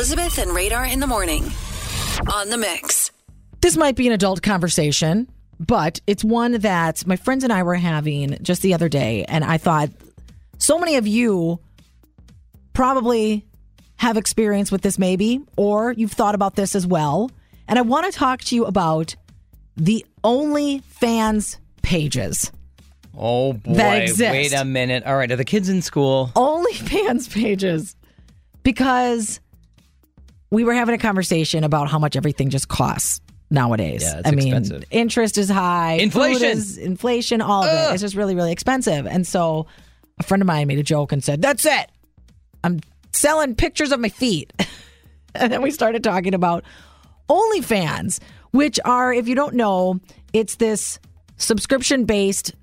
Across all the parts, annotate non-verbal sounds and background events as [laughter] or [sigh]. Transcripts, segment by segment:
Elizabeth and Radar in the morning on the mix. This might be an adult conversation, but it's one that my friends and I were having just the other day. And I thought so many of you probably have experience with this, maybe, or you've thought about this as well. And I want to talk to you about the OnlyFans pages. Oh boy! That exist. Wait a minute. All right, are the kids in school? OnlyFans pages because we were having a conversation about how much everything just costs nowadays. Yeah, it's I mean, expensive. interest is high, Inflation. is- inflation, all of it. It's just really, really expensive. And so, a friend of mine made a joke and said, "That's it. I'm selling pictures of my feet." [laughs] and then we started talking about OnlyFans, which are, if you don't know, it's this subscription based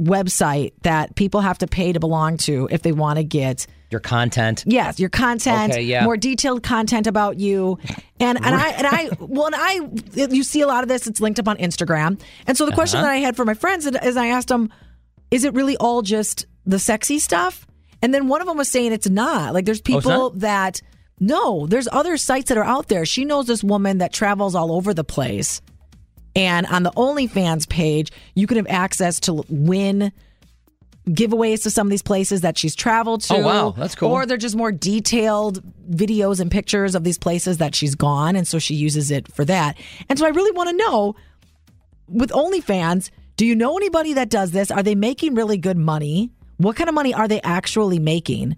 website that people have to pay to belong to if they want to get Your content. Yes, your content, Okay, yeah. more detailed content about you, and and I and I well, and I you see a lot of this. It's linked up on Instagram, and so the question Uh-huh. that I had for my friends is I asked them, "Is it really all just the sexy stuff?" And then one of them was saying it's not. Like there's Oh, people not? that no, there's other sites that are out there. She knows this woman that travels all over the place, and on the OnlyFans page, you can have access to win giveaways to some of these places that she's traveled to. Oh, wow. That's cool. Or they're just more detailed videos and pictures of these places that she's gone. And so she uses it for that. And so I really want to know with OnlyFans, do you know anybody that does this? Are they making really good money? What kind of money are they actually making?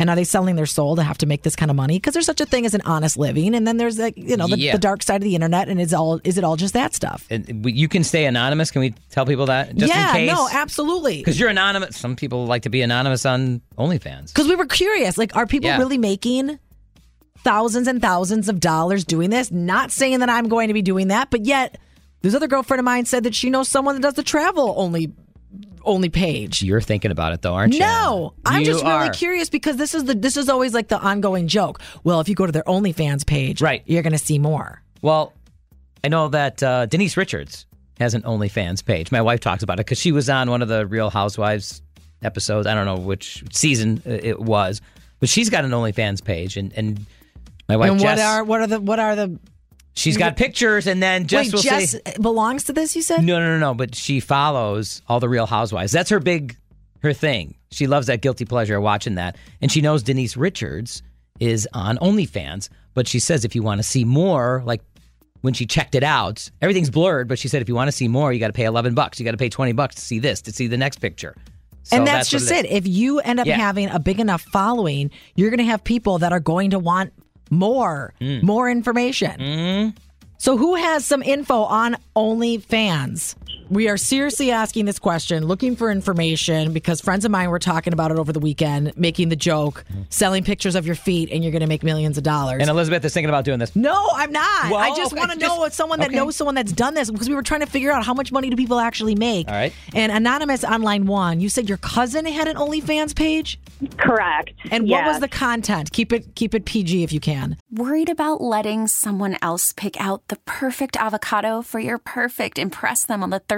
And are they selling their soul to have to make this kind of money? Because there's such a thing as an honest living, and then there's like you know the, Yeah. the dark side of the internet, and is all is it all just that stuff? And you can stay anonymous. Can we tell people that? Just yeah, in case? no, absolutely. Because you're anonymous. Some people like to be anonymous on OnlyFans. Because we were curious, like, are people Yeah. really making thousands and thousands of dollars doing this? Not saying that I'm going to be doing that, but yet this other girlfriend of mine said that she knows someone that does the travel only only page. You're thinking about it though, aren't you? No, I'm You just really curious because this is the this is always like the ongoing joke. Well, if you go to their OnlyFans page, Right. you're going to see more. Well, I know that uh, Denise Richards has an OnlyFans page. My wife talks about it because she was on one of the Real Housewives episodes. I don't know which season uh, it was, but she's got an OnlyFans page, and and my wife and Jess, what are what are the what are the she's got pictures, and then Jess wait? will Jess say, belongs to this. You said no, no, no, no, but she follows all the Real Housewives. That's her big, her thing. She loves that guilty pleasure of watching that, and she knows Denise Richards is on OnlyFans. But she says if you want to see more, like when she checked it out, everything's blurred. But she said if you want to see more, you got to pay eleven bucks. You got to pay twenty bucks to see this, to see the next picture. So and that's, what just is. it. If you end up Yeah. having a big enough following, you're going to have people that are going to want more, Mm. more information. Mm-hmm. So, who has some info on OnlyFans? We are seriously asking this question, looking for information because friends of mine were talking about it over the weekend, making the joke, selling pictures of your feet, and you're going to make millions of dollars. And Elizabeth is thinking about doing this. No, I'm not. I just okay, want to know what someone that okay. knows someone that's done this because we were trying to figure out how much money do people actually make. All right. And anonymous online one, you said your cousin had an OnlyFans page, Correct. and what was the content? Keep it keep it PG if you can. Worried about letting someone else pick out the perfect avocado for your perfect impress them on the third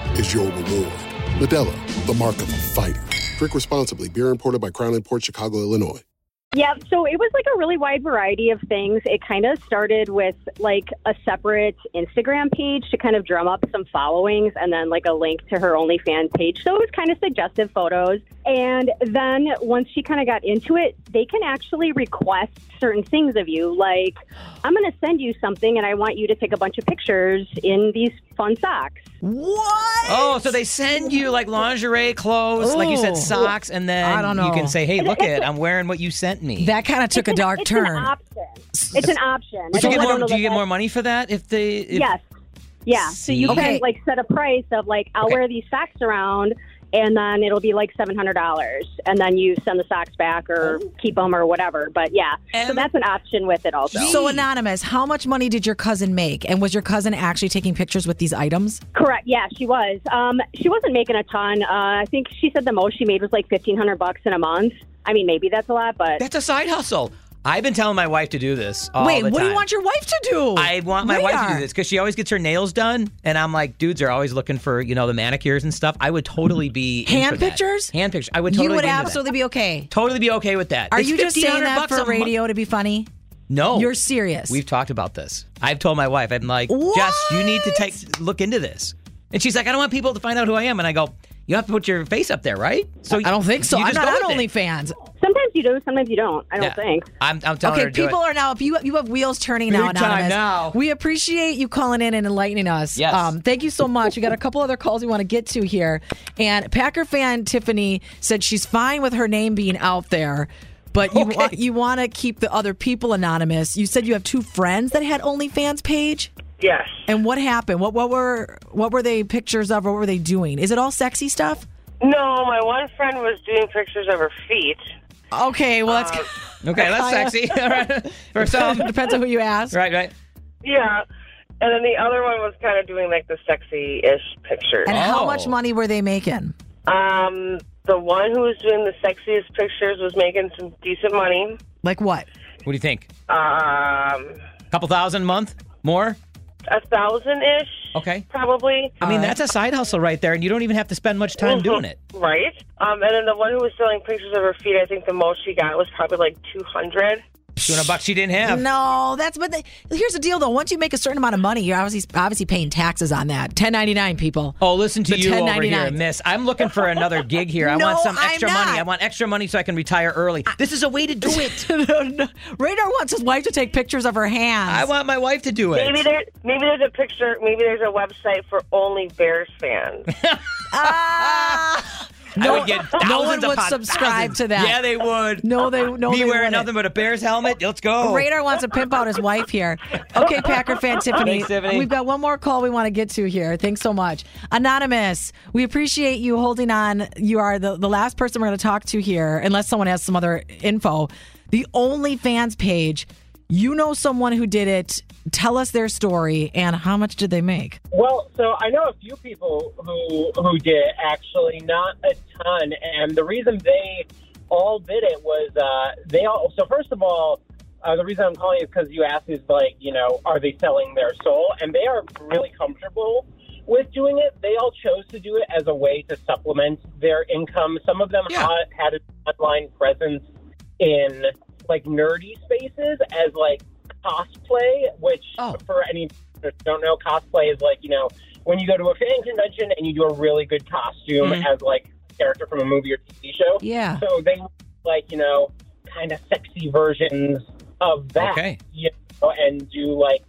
is your reward. Modelo, the mark of a fighter. Drink responsibly. Beer imported by Crown Imports Chicago, Illinois. Yeah, so it was like a really wide variety of things. It kind of started with like a separate Instagram page to kind of drum up some followings and then like a link to her OnlyFans page. So it was kind of suggestive photos. And then once she kind of got into it, they can actually request certain things of you. Like, I'm going to send you something and I want you to take a bunch of pictures in these fun socks. What? Oh, so they send you like lingerie, clothes, like you said, socks, and then I don't you know. can say, "Hey, look it, I'm wearing what you sent me." That kind of took a dark it's turn. An option. It's an option. do you don't- get I more? don't Do you get that- more money for that if they? If, Yes. Yeah. So you Okay. can like set a price of like I'll Okay. wear these socks around and then it'll be like seven hundred dollars, and then you send the socks back or keep them or whatever. But yeah, so that's an option with it also. So anonymous, how much money did your cousin make? And was your cousin actually taking pictures with these items? Correct. Yeah, she was. Um, she wasn't making a ton. Uh, I think she said the most she made was like fifteen hundred bucks in a month. I mean, maybe that's a lot, but That's a side hustle. I've been telling my wife to do this. All Wait, the what do you want your wife to do? I want my wife to do this because she always gets her nails done, and I'm like, dudes are always looking for you know the manicures and stuff. I would totally be Hand for that. pictures? Hand pictures. I would totally you would be into that. absolutely be okay. totally be okay with that. Are It's you just saying 1,500 that bucks for month. radio to be funny? No, You're serious. We've talked about this. I've told my wife, I'm like, Jess, you need to take look into this. And she's like, I don't want people to find out who I am. And I go, you have to put your face up there, right? So I don't think so. you I'm just not go on with it. OnlyFans. Sometimes you do, sometimes you don't. I don't Yeah. think. I'm, I'm telling her Okay, to do people it. are now. If you you have wheels turning now, Big time anonymous. now. We appreciate you calling in and enlightening us. Yes. Um, thank you so much. We got a couple other calls we want to get to here. And Packer fan Tiffany said she's fine with her name being out there. But you Okay. want you want to keep the other people anonymous. You said you have two friends that had OnlyFans page. Yes. And what happened? What what were what were they pictures of? Or what were they doing? Is it all sexy stuff? No, my one friend was doing pictures of her feet. Okay, well that's Okay, that's sexy. [laughs] All right. For some. [laughs] depends on who you ask. Right, right. Yeah. And then the other one was kind of doing like the sexy-ish pictures. And how Oh. much money were they making? Um, the one who was doing the sexiest pictures was making some decent money. Like what? What do you think? Um, couple thousand a month? More? a thousand-ish, Okay. Probably. I mean, that's a uh, side hustle right there, and you don't even have to spend much time doing mhm. it. Right. Um, and then the one who was selling pictures of her feet, I think the most she got was probably like 200. Doing bucks you she didn't have. No, that's but here's the deal though. Once you make a certain amount of money, you're obviously obviously paying taxes on that. Ten ninety nine people. Oh, listen to the you over here, Miss. I'm looking for another gig here. I [laughs] no, want some extra money. I want extra money so I can retire early. I, this is a way to do it. [laughs] no, no. Radar wants his wife to take pictures of her hands. I want my wife to do it. Maybe there's maybe there's a picture. Maybe there's a website for only Bears fans. [laughs] Ah. uh, no, would get no one would subscribe thousands. to that. Yeah, they would. no, they no. Me they wearing wouldn't. nothing but a Bears helmet. Let's go. Radar wants to pimp out his wife here. Okay, Packer fan Tiffany. Thanks, Tiffany. We've got one more call we want to get to here. Thanks so much. Anonymous, we appreciate you holding on. You are the, the last person we're going to talk to here, unless someone has some other info. The OnlyFans page. You know someone who did it. Tell us their story and how much did they make? Well, so I know a few people who who did actually, not a ton. And the reason they all did it was uh, they all. So first of all, uh, the reason I'm calling is because you asked is like, you know, are they selling their soul? And they are really comfortable with doing it. They all chose to do it as a way to supplement their income. Some of them Yeah. had, had an online presence in like nerdy spaces as like cosplay, which Oh. for any don't know, cosplay is like you know when you go to a fan convention and you do a really good costume Mm-hmm. Mhm. as like character from a movie or TV show. Yeah. So they like you know kind of sexy versions of that. Okay. You know, and do like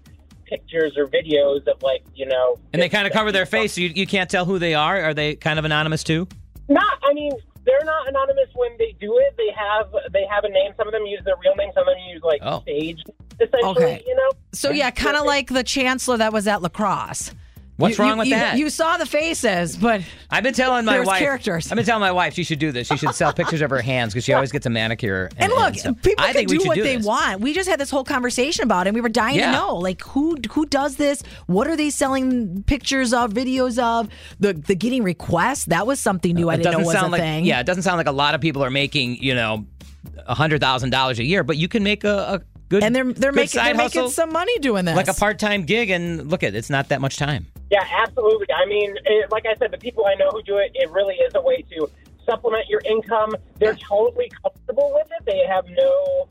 pictures or videos of like you know. And they kind of cover their face, so you, you can't tell who they are. Are they kind of anonymous too? Not, I mean, they're not anonymous when they do it. They have they have a name. Some of them use their real name. Some of them use like Oh. stage. Essentially, Okay. you know. So yeah, kind of like the chancellor that was at La Crosse. What's You- wrong with you- that? You saw the faces, but I've been telling my wife. characters. I've been telling my wife she should do this. She should sell pictures of her hands because she always gets a manicure. And, and look, stuff. people I can do what do they this. want. We just had this whole conversation about it. and We were dying Yeah. to know, like who who does this? What are they selling pictures of, videos of? The the getting requests that was something new. I didn't know was sound a like thing. yeah, it doesn't sound like a lot of people are making you know a hundred thousand dollars a year, but you can make a, a good and they're they're making they're hustle, making some money doing this. like a part time gig, and look at it's not that much time. Yeah, absolutely. I mean, it, like I said, the people I know who do it, it really is a way to supplement your income. They're totally comfortable with it. They have no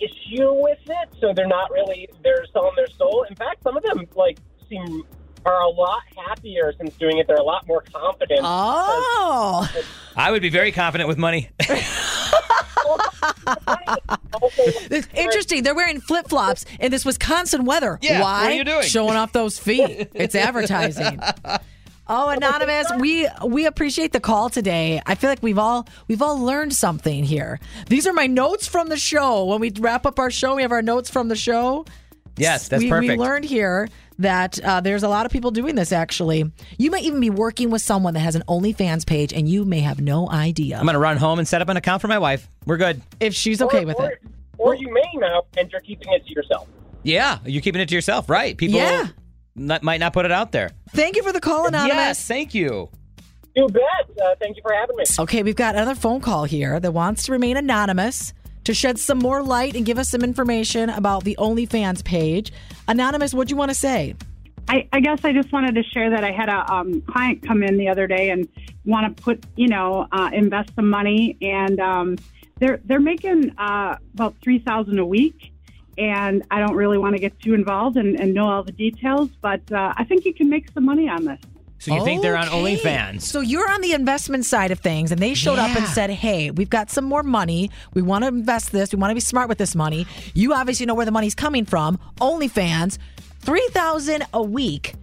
issue with it, so they're not really they're selling their soul. In fact, some of them like seem are a lot happier since doing it. They're a lot more confident. Oh, I would be very confident with money. [laughs] [laughs] It's interesting. They're wearing flip flops in this Wisconsin weather. Yeah, Why? what are you doing? Showing off those feet. It's [laughs] advertising. Oh, anonymous, we we appreciate the call today. I feel like we've all we've all learned something here. These are my notes from the show. When we wrap up our show, we have our notes from the show. yes, that's we, perfect. We learned here that uh, there's a lot of people doing this. Actually, you might even be working with someone that has an OnlyFans page, and you may have no idea I'm gonna run home and set up an account for my wife. We're good. if she's okay or, with or, it. Or you may know, and you're keeping it to yourself. Yeah, you're keeping it to yourself, right? People Yeah. not, might not put it out there. Thank you for the call, anonymous. Yes, thank you. You bet. Uh, thank you for having me. Okay, we've got another phone call here that wants to remain anonymous to shed some more light and give us some information about the OnlyFans page. Anonymous, what do you want to say? I, I guess I just wanted to share that I had a um, client come in the other day and want to put, you know, uh, invest some money, and um, they're they're making uh, about three thousand a week, and I don't really want to get too involved and, and know all the details, but uh, I think you can make some money on this. So you think they're on Okay. OnlyFans? So you're on the investment side of things, and they showed up and Yeah. said, "Hey, we've got some more money. We want to invest this. We want to be smart with this money. You obviously know where the money's coming from. OnlyFans, three thousand a week."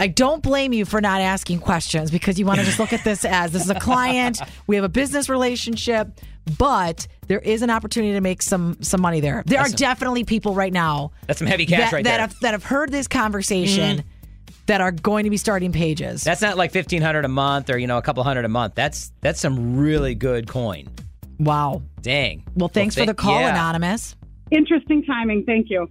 I don't blame you for not asking questions because you want to just look at this as this is a client. [laughs] We have a business relationship, but there is an opportunity to make some some money there. There are definitely people right now That's some heavy cash that, right that there. have that have heard this conversation mm-hmm. That are going to be starting pages. That's not like fifteen hundred a month or you know a couple hundred a month. That's that's some really good coin. wow. Dang. Well, thanks for the call, yeah. anonymous. Interesting timing. Thank you.